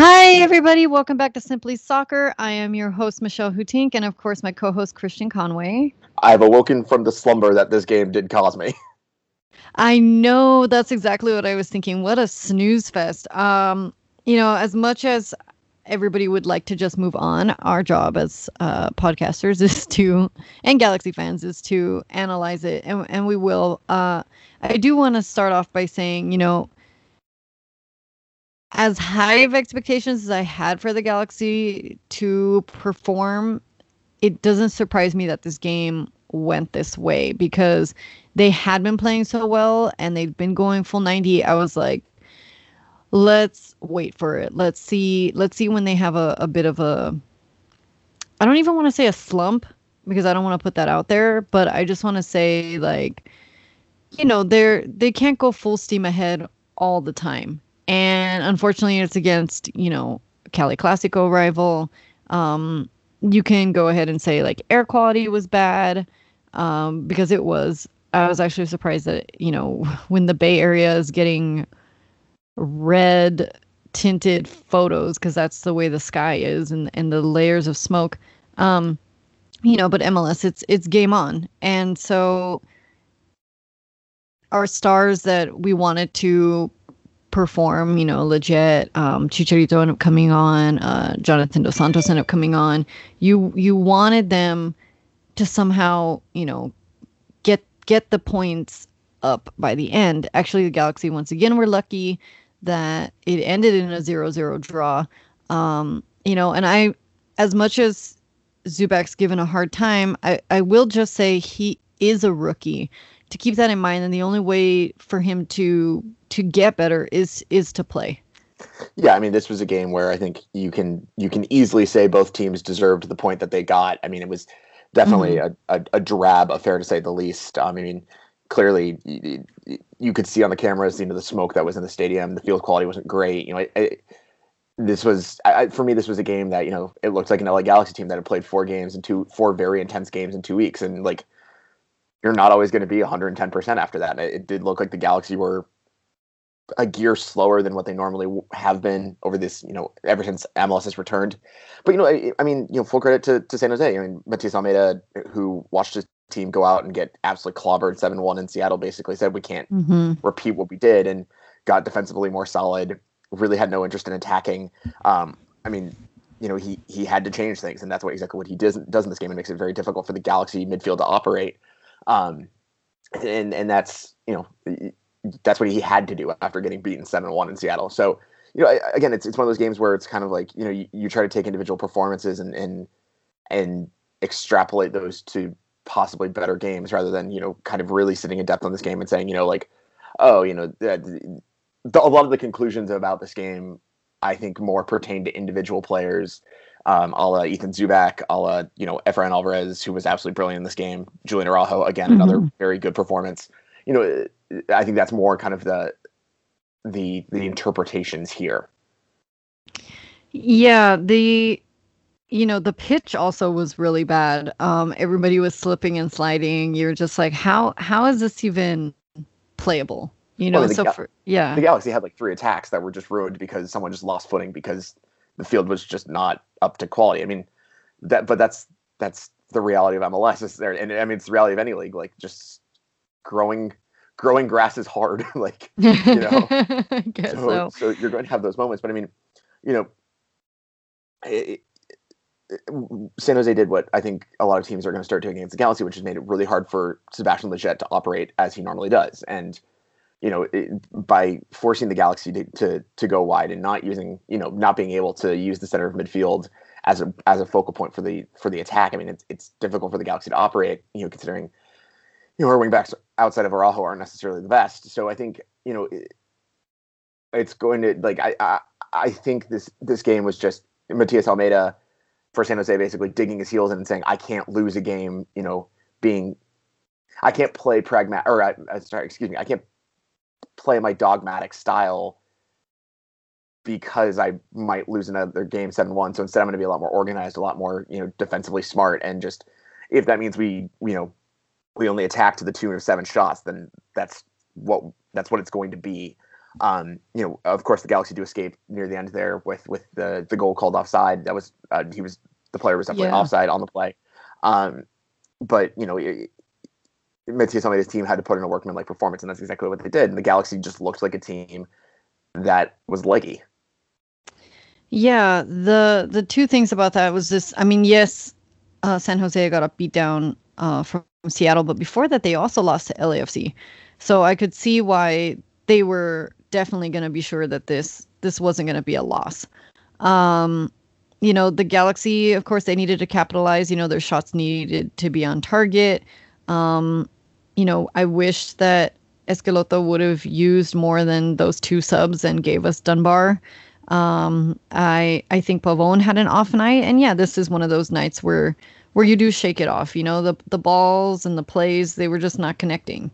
Hi, everybody. Welcome back to Simply Soccer. I am your host, Michelle Houtink, and of course, my co host, Christian Conway. I've awoken from the slumber that this game did cause me. I know that's exactly what I was thinking. What a snooze fest. Um, you know, as much as everybody would like to just move on, our job as uh, podcasters is to, and Galaxy fans is to analyze it, and, and we will. Uh, I do want to start off by saying, you know, as high of expectations as I had for the Galaxy to perform, it doesn't surprise me that this game went this way because they had been playing so well and they've been going full 90. I was like, let's wait for it. Let's see. Let's see when they have a, a bit of a. I don't even want to say a slump because I don't want to put that out there, but I just want to say like, you know, they're they can't go full steam ahead all the time, and unfortunately, it's against you know Cali Classico rival. Um, you can go ahead and say like air quality was bad um, because it was. I was actually surprised that you know when the Bay Area is getting red tinted photos because that's the way the sky is and and the layers of smoke. Um, you know, but MLS it's it's game on, and so our stars that we wanted to perform, you know, Lletget. Um, Chicharito ended up coming on. Uh, Jonathan Dos Santos ended up coming on. You you wanted them to somehow, you know, get get the points up by the end. Actually, the Galaxy once again were lucky that it ended in a zero-zero draw. Um, you know, and I, as much as Zubak's given a hard time, I, I will just say he is a rookie. To keep that in mind, and the only way for him to to get better is is to play. Yeah, I mean, this was a game where I think you can you can easily say both teams deserved the point that they got. I mean, it was definitely mm-hmm. a, a, a, drab affair to say the least. Um, I mean, clearly you, you, could see on the cameras, you know, the smoke that was in the stadium. The field quality wasn't great. You know, I, I, this was I, for me. This was a game that you know it looked like an LA Galaxy team that had played four games and two four very intense games in two weeks, and like you're not always going to be 110 percent after that. It, it did look like the Galaxy were a gear slower than what they normally have been over this, you know, ever since MLS has returned. But you know, I, I mean, you know, full credit to, to San Jose. I mean, Matias Almeyda, who watched his team go out and get absolutely clobbered seven one in Seattle, basically said we can't mm-hmm. repeat what we did, and got defensively more solid really had no interest in attacking. Um, I mean, you know, he he had to change things, and that's what exactly what he does does in this game. It makes it very difficult for the Galaxy midfield to operate. Um, and and that's you know that's what he had to do after getting beaten seven one in Seattle. So you know, again, it's it's one of those games where it's kind of like you know you, you try to take individual performances and and and extrapolate those to possibly better games rather than you know kind of really sitting in depth on this game and saying you know like oh you know the, a lot of the conclusions about this game, I think, more pertain to individual players, um, a la Ethan Zubak, a la, you know, Efrain Alvarez, who was absolutely brilliant in this game. Julian Araujo, again, mm-hmm. another very good performance. You know, I think that's more kind of the the the interpretations here. Yeah, the you know the pitch also was really bad. Um, everybody was slipping and sliding. You're just like, how how is this even playable? You know, well, so for yeah, the Galaxy had like three attacks that were just ruined because someone just lost footing because the field was just not up to quality. I mean, that but that's that's the reality of MLS is there, and I mean it's the reality of any league. Like just growing growing grass is hard. like you know, so, so, so. you're going to have those moments. But I mean, you know, it, it, San Jose did what I think a lot of teams are going to start doing against the Galaxy, which has made it really hard for Sebastian Lletget to operate as he normally does, and you know, it, by forcing the Galaxy to, to to go wide and not using, you know, not being able to use the center of midfield as a as a focal point for the for the attack. I mean, it's it's difficult for the Galaxy to operate, you know, considering you know our wingbacks outside of Araujo aren't necessarily the best. So I think you know it, it's going to like I, I I think this this game was just Matias Almeyda for San Jose basically digging his heels in and saying I can't lose a game, you know, being I can't play pragmatic or I, uh, sorry, excuse me, I can't play my dogmatic style because I might lose another game seven one. So instead, I'm going to be a lot more organized, a lot more you know defensively smart, and just if that means we you know we only attack to the tune of seven shots, then that's what that's what it's going to be. Um, you know, of course, the Galaxy do escape near the end there with with the the goal called offside. That was uh, he was the player was definitely yeah. offside on the play. Um, but you know, it, Matias Almeyda's team had to put in a workmanlike performance, and that's exactly what they did. And the Galaxy just looked like a team that was leggy. Yeah, the the two things about that was this. I mean, yes, uh, San Jose got a beat down uh, from Seattle, but before that, they also lost to LAFC. So I could see why they were definitely going to be sure that this this wasn't going to be a loss. Um, you know, the Galaxy, of course, they needed to capitalize. You know, their shots needed to be on target. Um, you know, I wish that Schelotto would have used more than those two subs and gave us Dunbar. Um, I I think Pavone had an off night, and yeah, this is one of those nights where where you do shake it off. You know, the the balls and the plays they were just not connecting.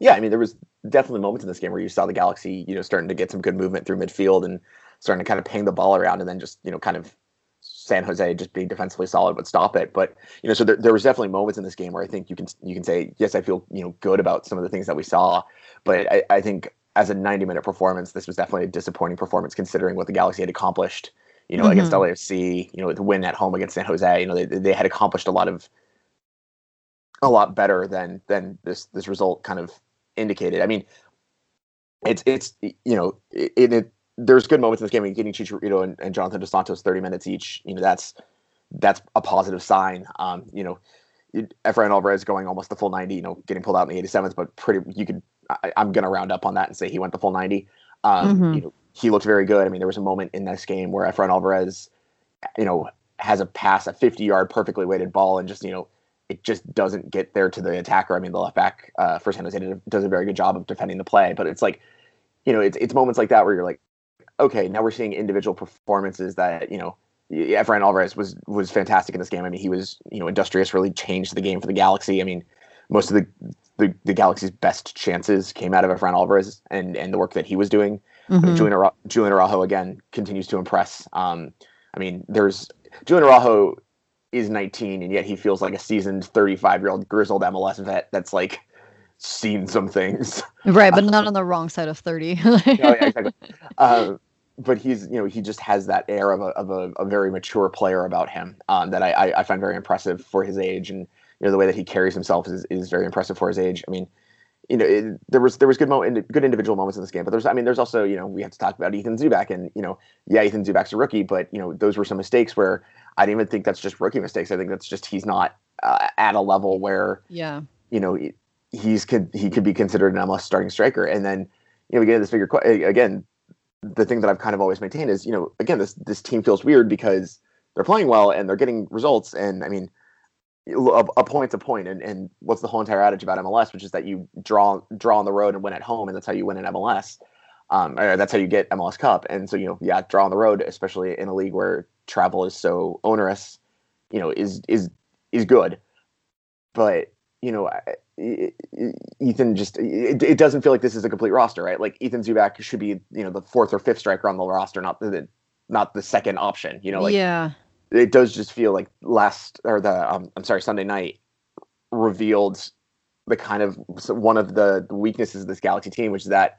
Yeah, I mean, there was definitely moments in this game where you saw the Galaxy, you know, starting to get some good movement through midfield and starting to kind of ping the ball around, and then just you know, kind of San Jose just being defensively solid would stop it. But you know, so there, there was definitely moments in this game where I think you can you can say yes, I feel you know good about some of the things that we saw, but I, I think as a 90 minute performance, this was definitely a disappointing performance considering what the Galaxy had accomplished. You know, mm-hmm. against LAFC, you know, the win at home against San Jose, you know, they they had accomplished a lot of a lot better than than this this result kind of indicated. I mean, it's it's you know it, it there's good moments in this game. Getting Chicharito and, and Jonathan Dos Santos 30 minutes each, you know, that's that's a positive sign. Um, you know, Efrain Alvarez going almost the full 90, you know, getting pulled out in the 87th, but pretty you could I, am going to round up on that and say he went the full 90. Um, mm-hmm. you know, he looked very good. I mean, there was a moment in this game where Efrain Alvarez, you know, has a pass, a 50 yard, perfectly weighted ball, and just, you know, it just doesn't get there to the attacker. I mean, the left back uh, for San Jose does a very good job of defending the play, but it's like, you know, it's, it's moments like that where you're like, okay, now we're seeing individual performances that, you know, Efrain Alvarez was was fantastic in this game. I mean, he was, you know, industrious, really changed the game for the Galaxy. I mean, most of the the, the Galaxy's best chances came out of Efrain Alvarez and and the work that he was doing. Mm-hmm. Julian, Ara- Julian Araujo again continues to impress. Um, I mean, there's Julian Araujo is 19 and yet he feels like a seasoned 35 year old grizzled MLS vet that's like seen some things. Right, but not on the wrong side of 30. oh, yeah, exactly. Uh, but he's, you know, he just has that air of a, of a, a very mature player about him um, that I, I find very impressive for his age. And, you know, the way that he carries himself is, is very impressive for his age. I mean, you know, it, there was there was good moment, good individual moments in this game, but there's, I mean, there's also, you know, we have to talk about Ethan Zubak, and you know, yeah, Ethan Zubak's a rookie, but you know, those were some mistakes where I didn't even think that's just rookie mistakes. I think that's just he's not uh, at a level where, yeah, you know, he's could he could be considered an MLS starting striker. And then you know we get this bigger again. The thing that I've kind of always maintained is you know again this this team feels weird because they're playing well and they're getting results. And I mean, a, a point to. And and what's the whole entire adage about MLS, which is that you draw draw on the road and win at home, and that's how you win in MLS. Um, that's how you get MLS Cup. And so you know, yeah, draw on the road, especially in a league where travel is so onerous, you know, is is is good. But you know, Ethan just it, it, doesn't feel like this is a complete roster, right? Like Ethan Zubak should be you know the fourth or fifth striker on the roster, not the not the second option. You know, like yeah, it does just feel like last or the um, I'm sorry Sunday night revealed the kind of one of the weaknesses of this Galaxy team, which is that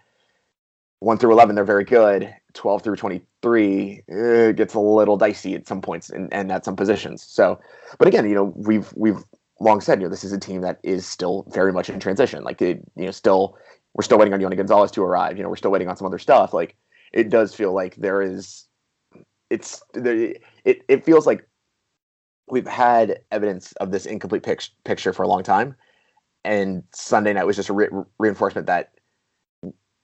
one through eleven they're very good. Twelve through twenty three it gets a little dicey at some points and, and at some positions. So, but again, you know we've we've long said, you know, this is a team that is still very much in transition. Like, it, you know, still we're still waiting on Yony Gonzalez to arrive. You know, we're still waiting on some other stuff. Like, it does feel like there is, it's. It it feels like we've had evidence of this incomplete pic- picture for a long time, and Sunday night was just a re- reinforcement that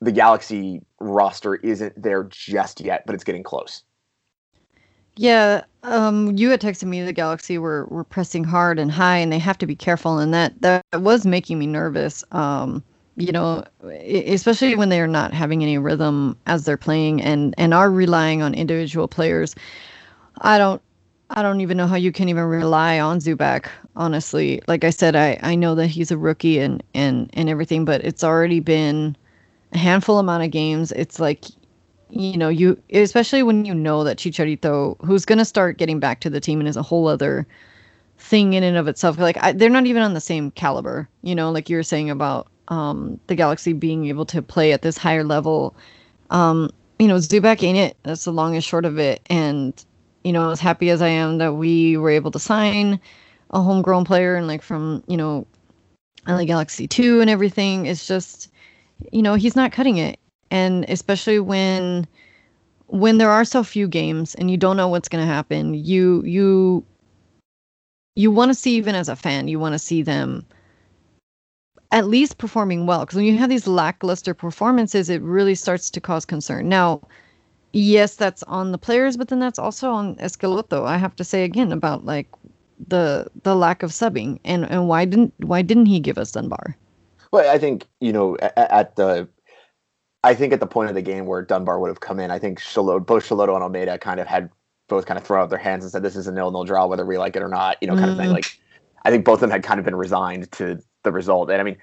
the Galaxy roster isn't there just yet, but it's getting close. Yeah, um, you had texted me the Galaxy were were pressing hard and high, and they have to be careful, and that that was making me nervous. Um, you know, especially when they are not having any rhythm as they're playing, and and are relying on individual players. I don't. I don't even know how you can even rely on Zubak, honestly. Like I said, I, I know that he's a rookie and, and, and everything, but it's already been a handful amount of games. It's like you know, you especially when you know that Chicharito, who's going to start getting back to the team and is a whole other thing in and of itself. Like I, they're not even on the same caliber, you know, like you were saying about um, the Galaxy being able to play at this higher level. Um, you know, Zubak ain't it. That's the long and short of it. And you know, as happy as I am that we were able to sign a homegrown player and like from you know, LA Galaxy two and everything, it's just you know he's not cutting it, and especially when when there are so few games and you don't know what's going to happen, you you you want to see even as a fan, you want to see them at least performing well because when you have these lackluster performances, it really starts to cause concern. Now, yes, that's on the players, but then that's also on Schelotto. I have to say again about like the the lack of subbing and and why didn't why didn't he give us Dunbar? Well, I think you know at, at the I think at the point of the game where Dunbar would have come in, I think Schelotto, both Schelotto and Almeyda kind of had both kind of thrown out their hands and said, "This is a nil-nil draw, whether we like it or not," you know, kind mm. of thing. Mm. Like, I think both of them had kind of been resigned to the result, and I mean,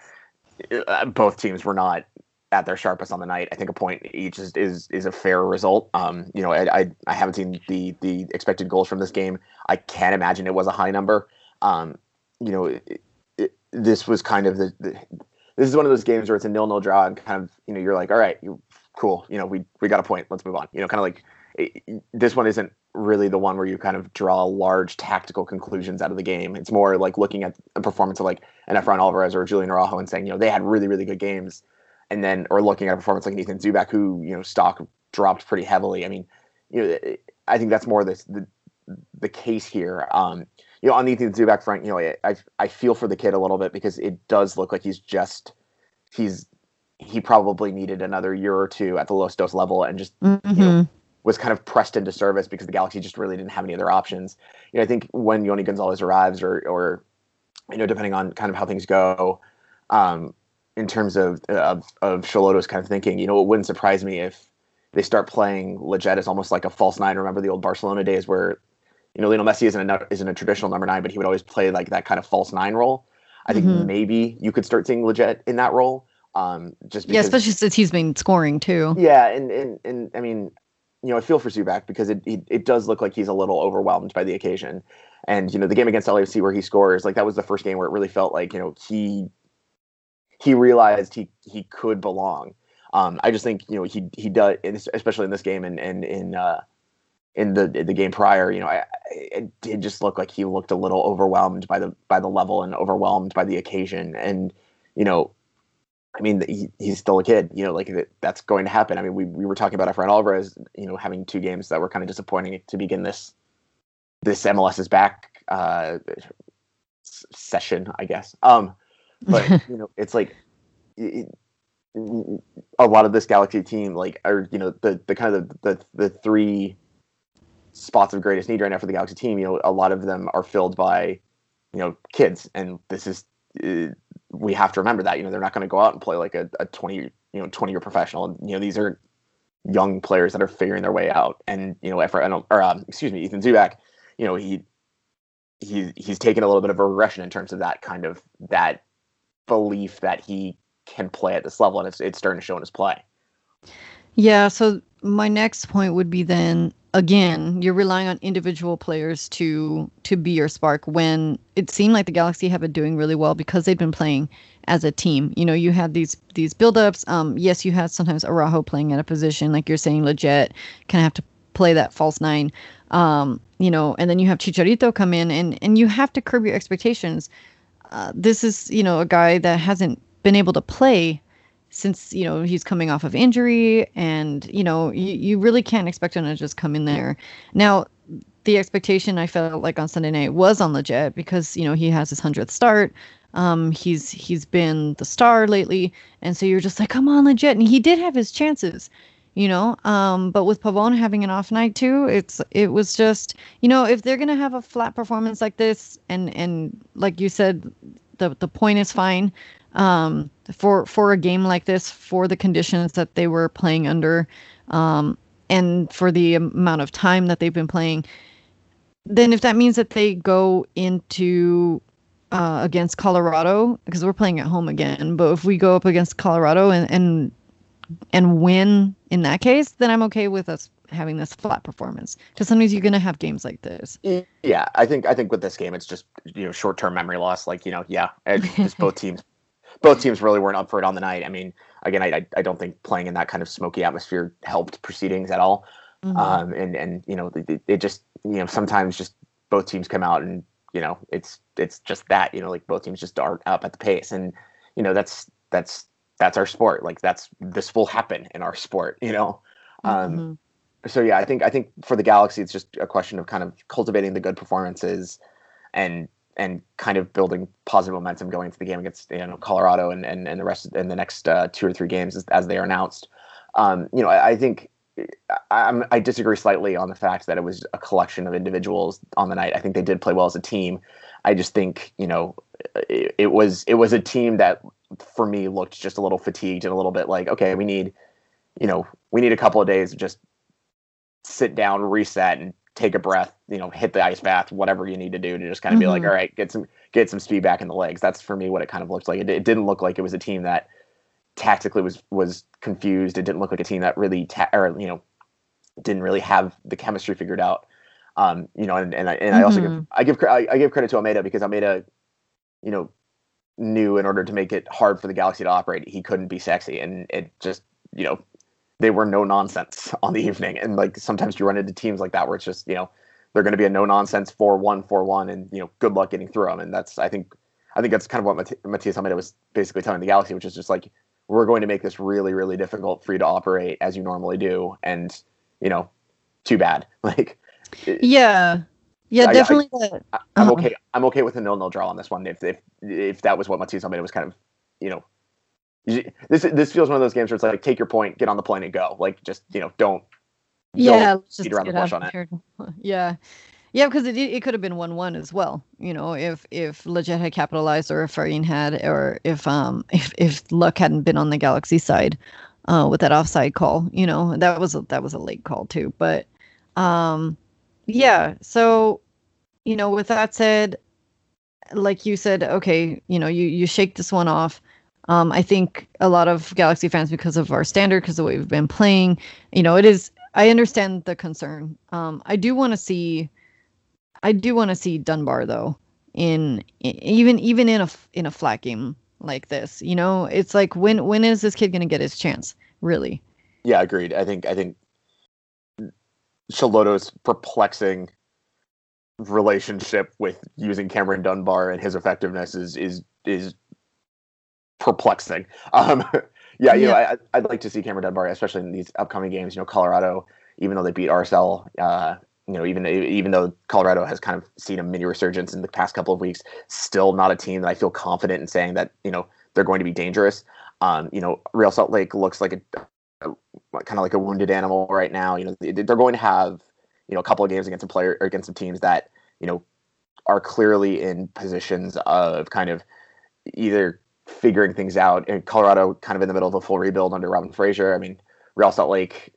uh, both teams were not at their sharpest on the night. I think a point each is is, is a fair result. Um, you know, I, I, I haven't seen the the expected goals from this game. I can't imagine it was a high number. Um, you know, it, it, this was kind of the, the this is one of those games where it's a nil-nil draw and kind of you know you're like all right you cool you know we we got a point let's move on you know kind of like it, this one isn't really the one where you kind of draw large tactical conclusions out of the game it's more like looking at a performance of like an Efrain Alvarez or Julian Araujo and saying you know they had really really good games and then or looking at a performance like Nathan Zubak who you know stock dropped pretty heavily I mean you know I think that's more the the, the case here um you know, on the Ethan Zubak front, you know, I I feel for the kid a little bit because it does look like he's just he's he probably needed another year or two at the Los Dos level and just mm-hmm. you know, mm-hmm. Was kind of pressed into service because the Galaxy just really didn't have any other options. You know, I think when Yony Gonzalez arrives, or or you know, depending on kind of how things go, um, in terms of of of Schelotto's kind of thinking, you know, it wouldn't surprise me if they start playing Lletget as almost like a false nine. Remember the old Barcelona days where you know, Lionel Messi isn't a, isn't a traditional number nine, but he would always play like that kind of false nine role. I think mm-hmm. maybe you could start seeing Lletget in that role. Um, just because, yeah, especially since he's been scoring too. Yeah, and and and I mean, you know, I feel for Zubak because it, it, it does look like he's a little overwhelmed by the occasion. And you know, the game against LAFC where he scores, like that was the first game where it really felt like you know he he realized he he could belong. Um, I just think you know he he does, especially in this game and and in uh, in the the game prior, you know, I, it did just look like he looked a little overwhelmed by the by the level and overwhelmed by the occasion. And you know, I mean, he, he's still a kid. You know, like that's going to happen. I mean, we, we were talking about Efrain Alvarez, you know, having two games that were kind of disappointing to begin this this MLS is back uh, session, I guess. Um, but you know, it's like. It, a lot of this Galaxy team, like, are you know the the kind of the the, the three spots of greatest need right now for the Galaxy team, you know, a lot of them are filled by, you know, kids, and this is uh, we have to remember that. You know, they're not going to go out and play like a, a twenty you know twenty year professional. And, you know, these are young players that are figuring their way out. And you know, Efra, or um, excuse me, Ethan Zubak, you know, he he he's taken a little bit of a regression in terms of that kind of that belief that he can play at this level, and it's it's starting to show in his play. Yeah. So my next point would be then again, you're relying on individual players to to be your spark when it seemed like the Galaxy have been doing really well because they've been playing as a team. You know, you had these these buildups. Um, yes, you had sometimes Araujo playing at a position like you're saying, Lletget, kind of have to play that false nine. Um, you know, and then you have Chicharito come in and and you have to curb your expectations. Uh, this is you know a guy that hasn't been able to play since you know he's coming off of injury and you know you, you really can't expect him to just come in there. Now the expectation i felt like on sunday night was on Lletget because you know he has his 100th start. Um he's he's been the star lately. And so you're just like come on Lletget. And he did have his chances you know? Um but with pavone having an off night too it's it was just you know if they're gonna have a flat performance like this and and like you said the the point is fine um, for for a game like this, for the conditions that they were playing under, um, and for the amount of time that they've been playing, then if that means that they go into uh, against Colorado, because we're playing at home again, but if we go up against Colorado and and and win in that case, then I'm okay with us having this flat performance because sometimes you're going to have games like this. Yeah i think i think with this game it's just you know short-term memory loss like you know yeah just both teams both teams really weren't up for it on the night. I mean, again, I I don't think playing in that kind of smoky atmosphere helped proceedings at all. Mm-hmm. Um, and and you know, it, it just you know sometimes just both teams come out and you know it's it's just that you know like both teams just aren't up at the pace and you know that's that's that's our sport like that's this will happen in our sport you know um, mm-hmm. um so yeah i think i think for the galaxy it's just a question of kind of cultivating the good performances and and kind of building positive momentum going into the game against you know colorado and and, and the rest in the next uh, two or three games as, as they are announced um you know I, I think I'm, I disagree slightly on the fact that it was a collection of individuals on the night. I think they did play well as a team. I just think you know it, it, was it was a team that for me looked just a little fatigued and a little bit like okay we need you know we need a couple of days to just sit down reset and take a breath you know hit the ice bath whatever you need to do to just kind of mm-hmm. be like mm-hmm. all right get some get some speed back in the legs that's for me what it kind of looked like it, it didn't look like it was a team that tactically was was confused. It didn't look like a team that really ta- or you know didn't really have the chemistry figured out. Um, you know, and and I, and mm-hmm. I also give mm-hmm. I give I, I give credit to Almeyda because Almeyda, you know, knew in order to make it hard for the Galaxy to operate, he couldn't be sexy, and it just you know they were no nonsense on the evening, and like sometimes you run into teams like that where it's just you know they're going to be a no nonsense four one four one, and you know good luck getting through them, and that's I think I think that's kind of what Mat- Matias Almeyda was basically telling the Galaxy, which is just like we're going to make this really really difficult for you to operate as you normally do. And you know too bad. Like yeah. Yeah I, definitely I, am uh-huh. okay i'm okay with a nil nil draw on this one if if if that was what Matias Almeyda was kind of you know this this feels one of those games where it's like take your point get on the plane and go like just you know don't yeah don't just around the bush on it yeah yeah, because it it could have been one one as well. You know, if if Lletget had capitalized, or if Farin had, or if um if if luck hadn't been on the Galaxy side, uh, with that offside call. You know, that was a, that was a late call too. But um, yeah. So, you know, with that said, like you said, okay, you know, you you shake this one off. Um, I think a lot of Galaxy fans, because of our standard, because the way we've been playing, you know, it is. I understand the concern. Um, I do want to see I do want to see Dunbar though in, in even even in a in a flat game like this. You know, it's like when when is this kid to get his chance? Really? Yeah, agreed. I think I think Schelotto's perplexing relationship with using Cameron Dunbar and his effectiveness is is is perplexing. Um, yeah, you yeah. know, I, I'd like to see Cameron Dunbar, especially in these upcoming games. You know, Colorado, even though they beat RSL, uh, you know, even even though Colorado has kind of seen a mini resurgence in the past couple of weeks, still not a team that I feel confident in saying that you know they're going to be dangerous. Um, you know, Real Salt Lake looks like a, a kind of like a wounded animal right now. You know, they're going to have you know a couple of games against a player or against some teams that you know are clearly in positions of kind of either figuring things out. And Colorado kind of in the middle of a full rebuild under Robin Fraser. I mean, Real Salt Lake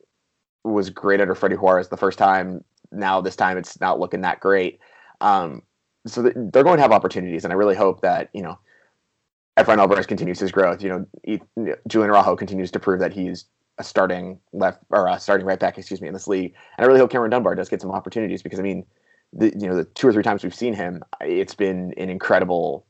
was great under Freddy Juarez the first time now this time it's not looking that great. Um, so they're going to have opportunities, and I really hope that you know Efrain Alvarez continues his growth. You know, he, Julian Araujo continues to prove that he's a starting left or a starting right back, excuse me, in this league. And I really hope Cameron Dunbar does get some opportunities because I mean, the, you know, the two or three times we've seen him, it's been an incredible,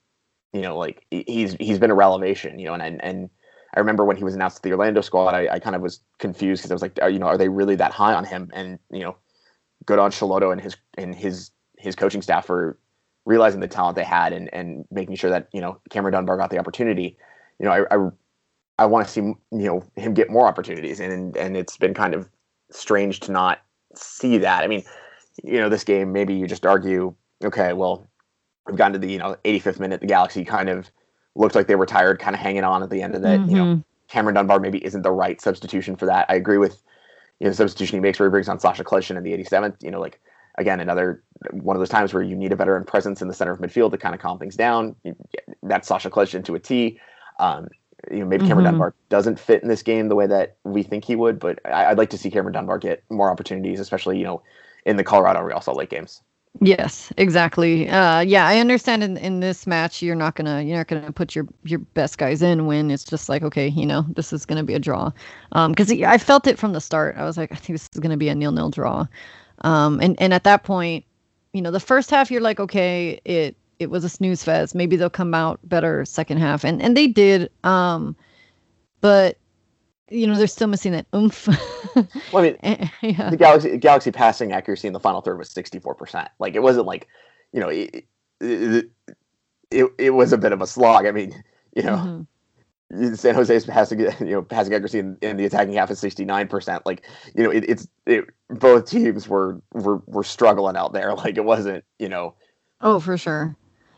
you know, like he's he's been a revelation, You know, and and, and I remember when he was announced to the Orlando squad, I, I kind of was confused because I was like, are, you know, are they really that high on him? And you know, good on Schelotto and his and his his coaching staff for realizing the talent they had and and making sure that you know Cameron Dunbar got the opportunity. You know, I I, I want to see you know him get more opportunities, and and it's been kind of strange to not see that. I mean, you know, this game maybe you just argue, okay, well, we've gotten to the you know 85th minute, the Galaxy kind of looked like they were tired, kind of hanging on at the end of it. Mm-hmm. You know, mm-hmm. Cameron Dunbar maybe isn't the right substitution for that. I agree with you know, the substitution he makes where he brings on Sacha Kljestan in the 87th, you know, like again, another one of those times where you need a veteran presence in the center of midfield to kind of calm things down. That's Sacha Kljestan to a T. Um, you know, maybe Cameron mm-hmm. Dunbar doesn't fit in this game the way that we think he would, but I, would like to see Cameron Dunbar get more opportunities, especially you know, in the Colorado Real Salt Lake games. Yes, exactly. Uh, yeah, I understand. In, in this match, you're not gonna you're not gonna put your your best guys in when it's just like okay, you know, this is gonna be a draw. Because um, I felt it from the start. I was like, I think this is gonna be a nil nil draw. Um, and and at that point, you know, the first half you're like, okay, it it was a snooze fest. Maybe they'll come out better second half, and and they did. Um, but you know they're still missing that oomph. well, I mean, yeah. the Galaxy Galaxy passing accuracy in the final third was sixty four percent. Like it wasn't like you know it, it, it, it was a bit of a slog. I mean, you know. Mm-hmm. San Jose's passing, you know, passing accuracy in, in the attacking half is sixty nine percent. Like, you know, it, it's it, both teams were were were struggling out there. Like, it wasn't, you know. Oh, for sure.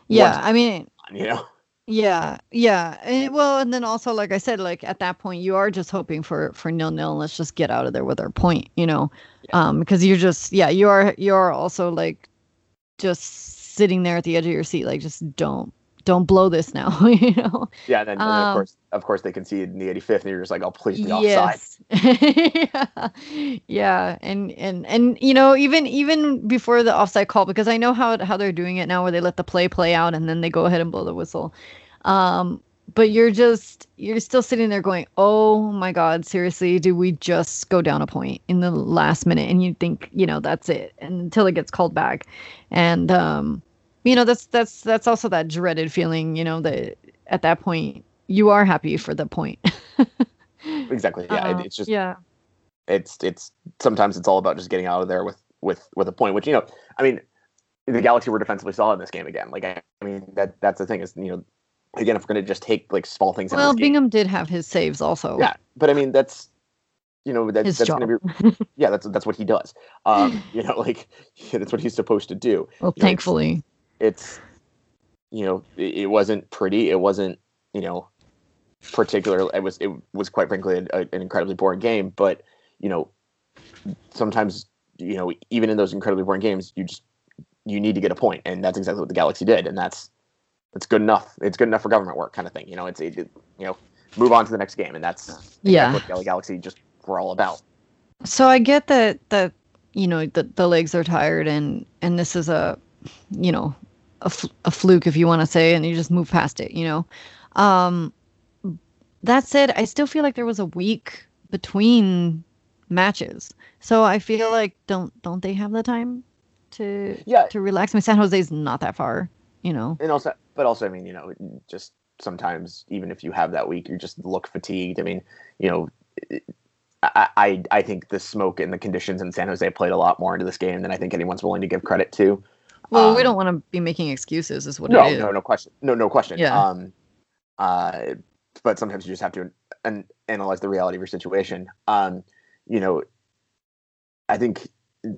Yeah, I mean, you know. Yeah, yeah. And, well, and then also, like I said, like at that point, you are just hoping for for nil nil. Let's just get out of there with our point, you know, yeah. um, because you're just yeah, you are you are also like just sitting there at the edge of your seat, like just don't don't blow this now, you know. Yeah, and then, um, and then of course, of course, they concede in the 85th, and you're just like, oh, please be yes. offside. yeah. yeah, and and and you know, even even before the offside call, because I know how how they're doing it now, where they let the play play out, and then they go ahead and blow the whistle. Um, but you're just you're still sitting there going, oh my god, seriously, do we just go down a point in the last minute? And you think, you know, that's it, and until it gets called back, and um you know that's that's that's also that dreaded feeling you know that at that point you are happy for the point. Exactly. Yeah uh, it's just yeah. it's it's sometimes it's all about just getting out of there with with with a point which you know i mean the galaxy were defensively solid in this game again. Like i, I mean that that's the thing is you know again if we're going to just take like small things well bingham did have his saves also. Yeah but i mean that's you know that, that's going to be yeah that's that's what he does. Um you know like yeah, that's what he's supposed to do. Well thankfully know, it's you know it, it, wasn't pretty. It wasn't you know particular it was it was quite frankly a, a, an incredibly boring game but you know sometimes you know even in those incredibly boring games you just you need to get a point and that's exactly what the galaxy did and that's that's good enough. It's good enough for government work kind of thing you know it's it, you know move on to the next game and that's yeah. what the galaxy just we're all about. So i get that that you know the, the legs are tired and and this is a you know a, fl- a fluke if you want to say and you just move past it you know? Um that said i still feel like there was a week between matches. So i feel like don't don't they have the time to yeah. to relax? I mean, san jose's not that far you know? And also but also i mean you know just sometimes even if you have that week you just look fatigued. I mean you know I, I, I think the smoke and the conditions in San Jose played a lot more into this game than I think anyone's willing to give credit to. Well, um, we don't want to be making excuses, is what no, it is. No, no question. No, no question. Yeah. Um, uh, but sometimes you just have to an- analyze the reality of your situation. Um, you know, I think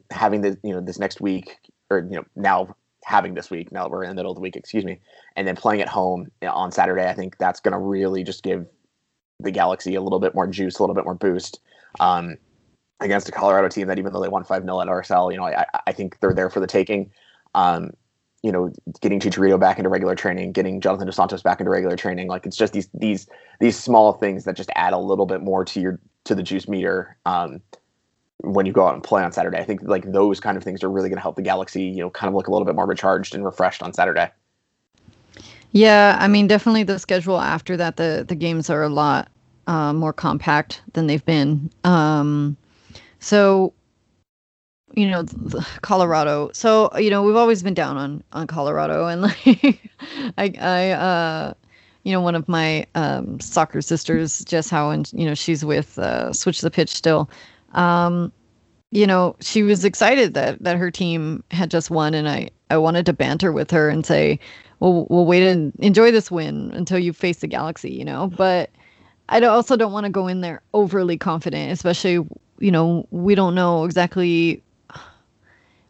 having the you know this next week or you know now having this week now that we're in the middle of the week, excuse me, and then playing at home on Saturday, I think that's going to really just give the Galaxy a little bit more juice, a little bit more boost. Um, against a Colorado team that even though they won 5 0 at RSL, you know, I, I think they're there for the taking um, you know, getting Chicharito back into regular training, getting Jonathan Dos Santos back into regular training. Like it's just these these these small things that just add a little bit more to your to the juice meter um, when you go out and play on Saturday. I think like those kind of things are really going to help the Galaxy, you know, kind of look a little bit more recharged and refreshed on Saturday. Yeah, I mean, definitely the schedule after that, the the games are a lot uh, more compact than they've been. Um, so you know Colorado. So you know we've always been down on on Colorado, and like I I uh you know one of my um, soccer sisters, Jess Howen, you know she's with uh, Switch the Pitch still. Um, you know she was excited that that her team had just won, and I I wanted to banter with her and say, well we'll wait and enjoy this win until you face the Galaxy, you know, but. I also don't want to go in there overly confident, especially you know we don't know exactly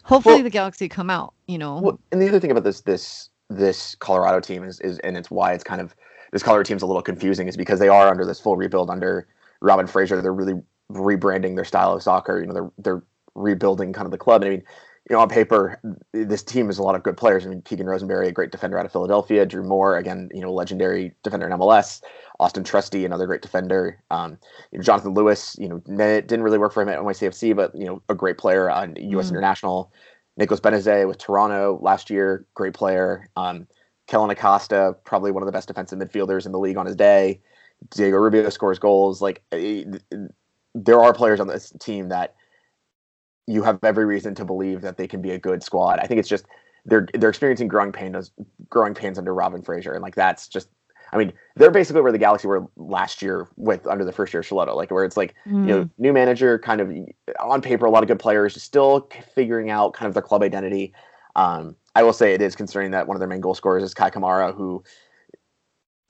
hopefully well, the Galaxy come out. You know. Well, and the other thing about this this this Colorado team is is and it's why it's kind of this Colorado team's a little confusing is because they are under this full rebuild under Robin Fraser. They're really rebranding their style of soccer. You know, they're they're rebuilding kind of the club. And I mean, you know, on paper, this team is a lot of good players. I mean, Keegan Rosenberry, a great defender out of Philadelphia. Drew Moor, again, you know, legendary defender in MLS. Austin Trusty, another great defender. Um, you know, Jonathan Lewis, you know, didn't really work for him at NYCFC, but you know, a great player on U.S. Mm. International. Nicolas Benezet with Toronto last year, great player. Um, Kellyn Acosta, probably one of the best defensive midfielders in the league on his day. Diego Rubio scores goals. Like, it, there are players on this team that you have every reason to believe that they can be a good squad. I think it's just they're they're experiencing growing pains growing pains under Robin Fraser, and like that's just I mean, they're basically where the Galaxy were last year with under the first year of Schelotto, like where it's like mm. you know mm. new manager, kind of on paper, a lot of good players, still figuring out kind of their club identity. Um, I will say it is concerning that one of their main goal scorers is Kei Kamara, who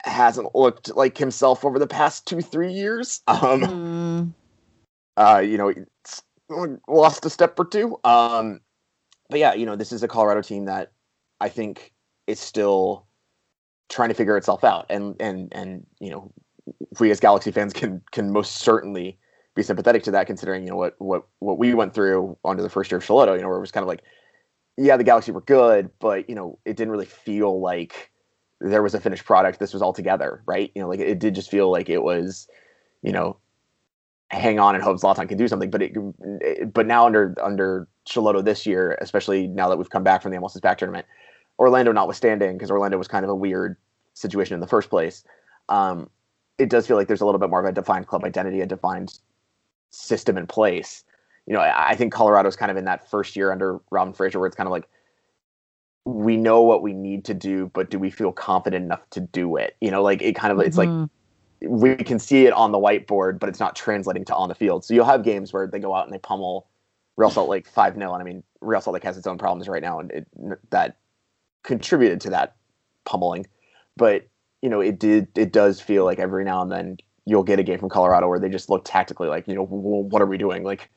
hasn't looked like himself over the past two three years. Um, mm. uh, you know, lost a step or two. Um, but yeah, you know, this is a Colorado team that I think is still trying to figure itself out, and and and you know, we as Galaxy fans can can most certainly be sympathetic to that, considering you know what what what we went through under the first year of Schelotto, you know, where it was kind of like, yeah, the Galaxy were good, but you know, it didn't really feel like there was a finished product. This was all together, right? You know, like it did just feel like it was, you know, hang on and hope Zlatan can do something. But it, but now under under Schelotto this year, especially now that we've come back from the MLS back tournament, Orlando notwithstanding, because Orlando was kind of a weird situation in the first place. Um, it does feel like there's a little bit more of a defined club identity, a defined system in place. You know, I, I think Colorado's kind of in that first year under Robin Fraser where it's kind of like we know what we need to do, but do we feel confident enough to do it? You know, like it kind of mm-hmm. it's like mm-hmm we can see it on the whiteboard, but it's not translating to on the field. So you'll have games where they go out and they pummel Real Salt Lake 5 0. And I mean, Real Salt Lake has its own problems right now, and it, that contributed to that pummeling. But, you know, it did, it does feel like every now and then you'll get a game from Colorado where they just look tactically like, you know, what are we doing? Like,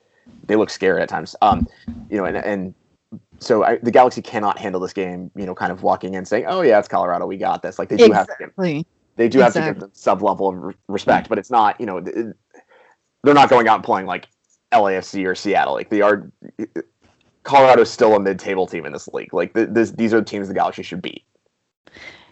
they look scary at times. Um, you know, and, and so I, the Galaxy cannot handle this game, you know, kind of walking in saying, "Oh yeah, it's Colorado, we got this." Like they do exactly. have to they do exactly. have to give them some level of respect, but it's not, you know, they're not going out and playing like LAFC or Seattle. Like they are, uh, Colorado's still a mid-table team in this league. Like this, these are the teams the Galaxy should beat.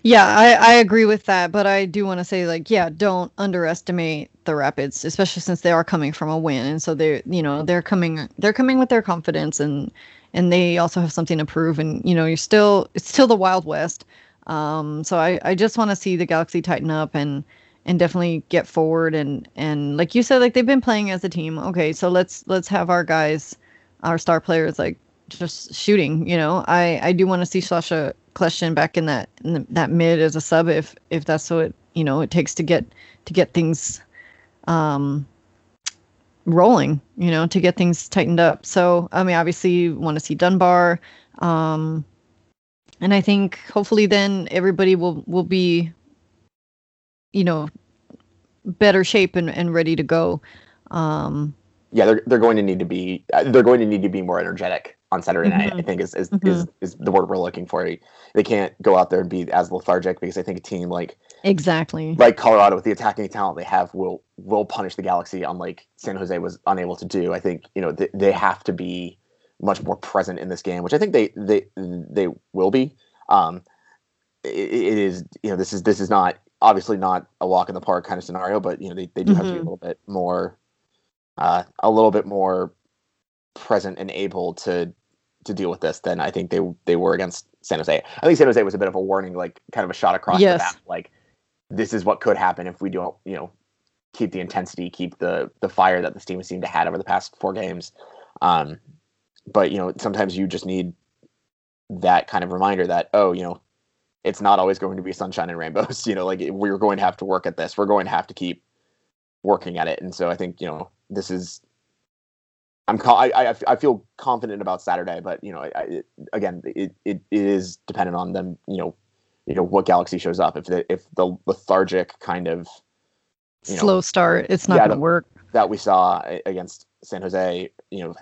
Yeah, I, I agree with that, but I do want to say like, yeah, don't underestimate the Rapids, especially since they are coming from a win, and so they're, you know, they're coming, they're coming with their confidence, and and they also have something to prove, and you know, you're still, it's still the Wild West. Um, so I, I just want to see the Galaxy tighten up and and definitely get forward and and like you said, like they've been playing as a team. Okay, so let's let's have our guys, our star players, like just shooting. You know, I I do want to see Sacha Kljestan back in that in the, that mid as a sub if if that's what you know it takes to get to get things um rolling you know to get things tightened up so i mean obviously want to see dunbar um and I think hopefully then everybody will will be, you know, better shape and, and ready to go. Um, yeah, they're they're going to need to be uh, they're going to need to be more energetic on Saturday mm-hmm. night. I think is is, mm-hmm. is is the word we're looking for. They can't go out there and be as lethargic because I think a team like exactly like Colorado with the attacking talent they have will will punish the Galaxy unlike San Jose was unable to do. I think you know they, they have to be much more present in this game, which I think they they they will be. Um, it, it is you know this is this is not obviously not a walk in the park kind of scenario, but you know they, they do mm-hmm. have to be a mm-hmm. little bit more uh, a little bit more present and able to to deal with this than I think they they were against San Jose. I think San Jose was a bit of a warning, like kind of a shot across yes. the map, like this is what could happen if we don't you know keep the intensity, keep the the fire that this team has seemed to had over the past four games. Um, but you know, sometimes you just need that kind of reminder that oh, you know, it's not always going to be sunshine and rainbows. You know, like eh, we're going to have to work at this. We're going to have to keep working at it. And so I think you know this is. I'm I, I, I feel confident about Saturday, but you know, I, it, again, it, it, it is dependent on them. You know, you know what Galaxy shows up. If the if the lethargic kind of slow know, start, it's not yeah, going to work. That we saw eh, against San Jose, you know,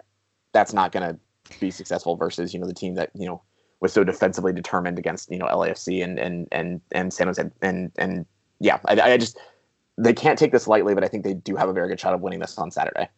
that's not going to be successful versus you know the team that you know was so defensively determined against you know LAFC and and and and San Jose and and yeah, I, I just they can't take this lightly, but I think they do have a very good shot of winning this on Saturday.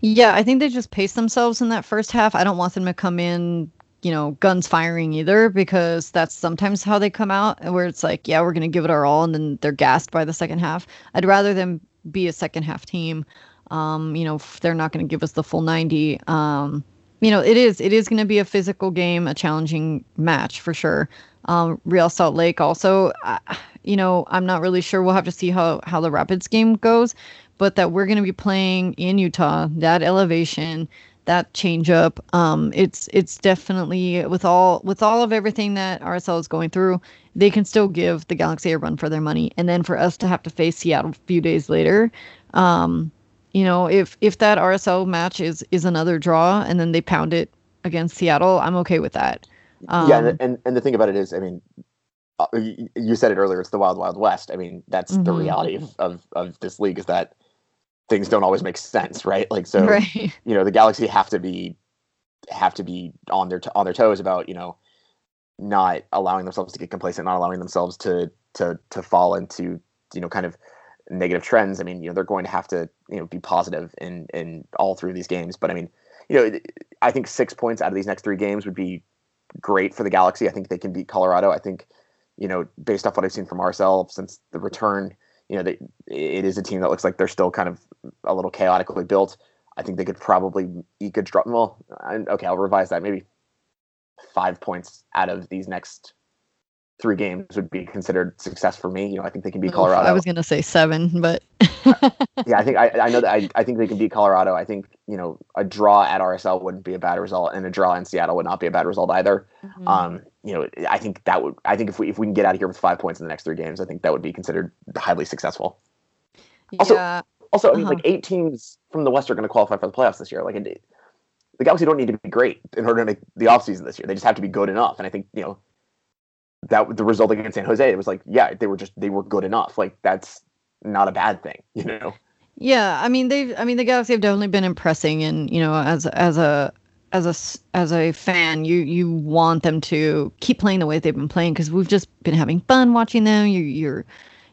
Yeah, I think they just pace themselves in that first half. I don't want them to come in, you know, guns firing either, because that's sometimes how they come out, where it's like, yeah, we're going to give it our all, and then they're gassed by the second half. I'd rather them be a second half team um, you know, they're not going to give us the full 90. Um, you know, it is it is going to be a physical game, a challenging match for sure. Um, Real Salt Lake also, uh, you know, I'm not really sure. We'll have to see how how the Rapids game goes, but that we're going to be playing in Utah, that elevation, that change up. Um, it's it's definitely with all with all of everything that RSL is going through, they can still give the Galaxy a run for their money. And then for us to have to face Seattle a few days later, um, you know, if if that RSL match is is another draw and then they pound it against Seattle, I'm okay with that. Um, yeah, and, um, and and the thing about it is, I mean, uh, you said it earlier. It's the wild, wild west. I mean, that's mm-hmm. the reality of, of of this league is that things don't always make sense, right? Like, so right. you know, the Galaxy have to be have to be on their t- on their toes about you know not allowing themselves to get complacent, not allowing themselves to to to fall into you know kind of negative trends. I mean, you know, they're going to have to you know be positive in in all through these games. But I mean, you know, I think six points out of these next three games would be great for the Galaxy. I think they can beat Colorado. I think you know, based off what I've seen from RSL since the return, you know, they, it is a team that looks like they're still kind of a little chaotically built. I think they could probably eke a draw. Well, okay, I'll revise that. Maybe five points out of these next three games would be considered success for me. You know, I think they can beat Colorado. I was going to say seven, but yeah, I think I, I know that I, I think they can beat Colorado. I think you know a draw at RSL wouldn't be a bad result, and a draw in Seattle would not be a bad result either. Mm-hmm. Um, you know, I think that would I think if we if we can get out of here with five points in the next three games, I think that would be considered highly successful. Also, yeah. also, I mean, uh-huh. like eight teams from the West are going to qualify for the playoffs this year. Like, it, the Galaxy don't need to be great in order to make the offseason this year. They just have to be good enough. And I think you know that the result against San Jose, it was like, yeah, they were just they were good enough. Like that's not a bad thing, you know. Yeah, I mean they've I mean the Galaxy have definitely been impressing, and you know as as a as a as a fan, you you want them to keep playing the way they've been playing because we've just been having fun watching them. You you're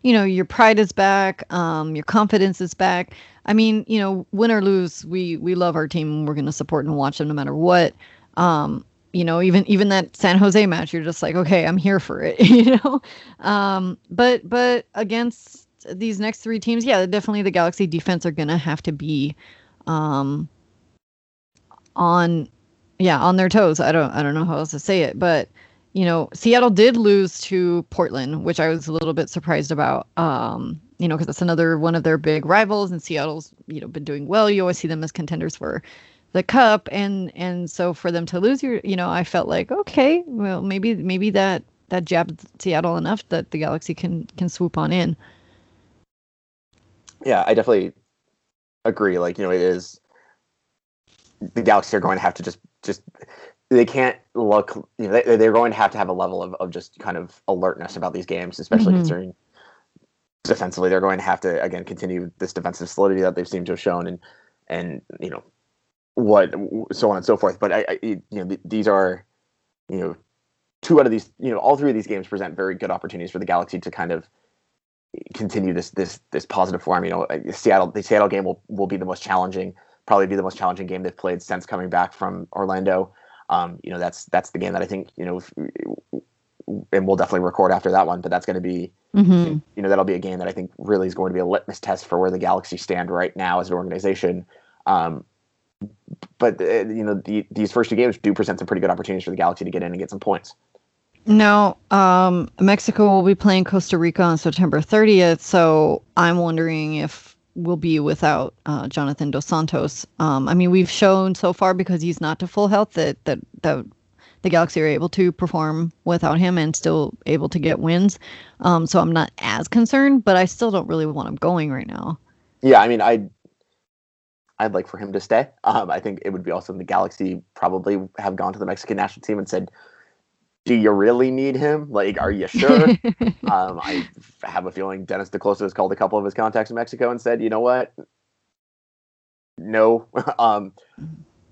you know your pride is back, um, your confidence is back. I mean, you know, win or lose, we we love our team. We're going to support and watch them no matter what. Um, you know even even that san jose match you're just like okay i'm here for it you know? Um but but against these next three teams yeah definitely the galaxy defense are gonna have to be um on yeah on their toes. I don't i don't know how else to say it but you know seattle did lose to portland which i was a little bit surprised about um you know because it's another one of their big rivals and seattle's you know been doing well. You always see them as contenders for the cup and and so for them to lose your you know i felt like okay well maybe maybe that that jabbed seattle enough that the galaxy can can swoop on in yeah i definitely agree like you know it is the galaxy are going to have to just just they can't look you know they, they're going to have to have a level of, of just kind of alertness about these games especially mm-hmm. considering defensively they're going to have to again continue this defensive solidity that they've seemed to have shown and and you know what so on and so forth. But I, I you know th- these are you know two out of these you know all three of these games present very good opportunities for the Galaxy to kind of continue this this this positive form. You know, Seattle the Seattle game will will be the most challenging, probably be the most challenging game they've played since coming back from Orlando. Um, you know, that's that's the game that I think you know, and we'll definitely record after that one. But that's going to be, mm-hmm. you know, that'll be a game that I think really is going to be a litmus test for where the Galaxy stand right now as an organization. Um, but uh, you know the, these first two games do present some pretty good opportunities for the Galaxy to get in and get some points. Now, um, Mexico will be playing Costa Rica on September 30th, so I'm wondering if we'll be without uh, Jonathan Dos Santos. Um, I mean, we've shown so far because he's not to full health that that that the Galaxy are able to perform without him and still able to get wins. Um, so I'm not as concerned, but I still don't really want him going right now. Yeah, I mean, I I'd like for him to stay. Um, I think it would be awesome. The Galaxy probably have gone to the Mexican national team and said, "Do you really need him? Like, are you sure?" um, I have a feeling Dennis te Kloese has called a couple of his contacts in Mexico and said, "You know what? No." um,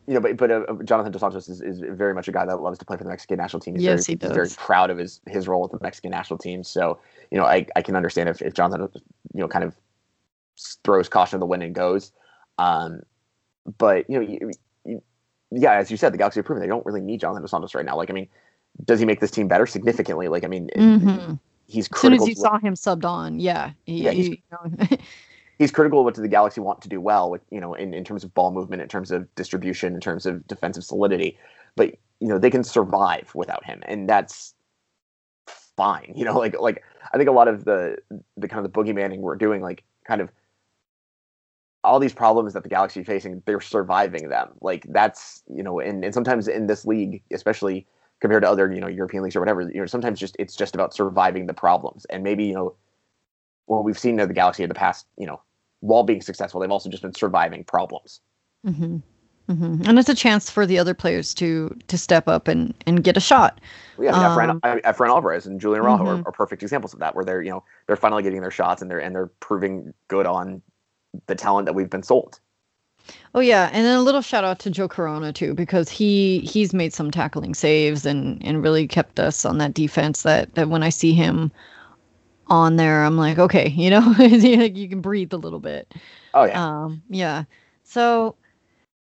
you know, but but uh, Jonathan Dos Santos is, is very much a guy that loves to play for the Mexican national team. He's yes, very, he does. Very proud of his his role with the Mexican national team. So you know, I, I can understand if, if Jonathan you know kind of throws caution to the wind and goes. Um, but you know, you, you, yeah, as you said, the Galaxy are proving they don't really need Jonathan Dos Santos right now. Like, I mean, does he make this team better significantly? Like, I mean, mm-hmm. he's as soon as you saw him subbed on, yeah, he, yeah, he's, you know. he's critical of what the Galaxy want to do well, with you know, in, in terms of ball movement, in terms of distribution, in terms of defensive solidity. But you know, they can survive without him, and that's fine. You know, like like I think a lot of the the kind of the boogeymaning we're doing, like kind of all these problems that the Galaxy facing, they're surviving them. Like that's you know, and, and sometimes in this league, especially compared to other you know European leagues or whatever, you know, sometimes just it's just about surviving the problems. And maybe you know, what we've seen of the Galaxy in the past, you know, while being successful, they've also just been surviving problems. Mm-hmm. Mm-hmm. And it's a chance for the other players to to step up and and get a shot. Yeah, I mean, um, Efrain, Efrain Alvarez and Julian Araujo mm-hmm. are, are, perfect examples of that, where they're you know they're finally getting their shots and they're and they're proving good on the talent that we've been sold. Oh yeah, and then a little shout out to Joe Corona too because he he's made some tackling saves and and really kept us on that defense. That that when I see him on there, I'm like, okay, you know, you can breathe a little bit. Oh yeah. Um, yeah. So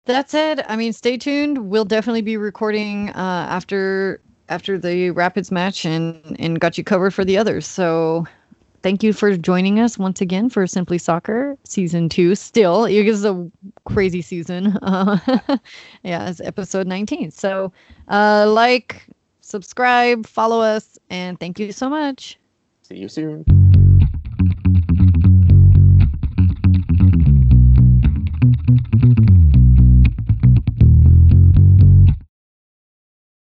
that said, I mean, stay tuned. We'll definitely be recording uh, after after the Rapids match and and got you covered for the others. So thank you for joining us once again for Simply Soccer season two. Still, it is a crazy season. Uh, yeah, it's episode 19. So, uh, like, subscribe, follow us, and thank you so much. See you soon.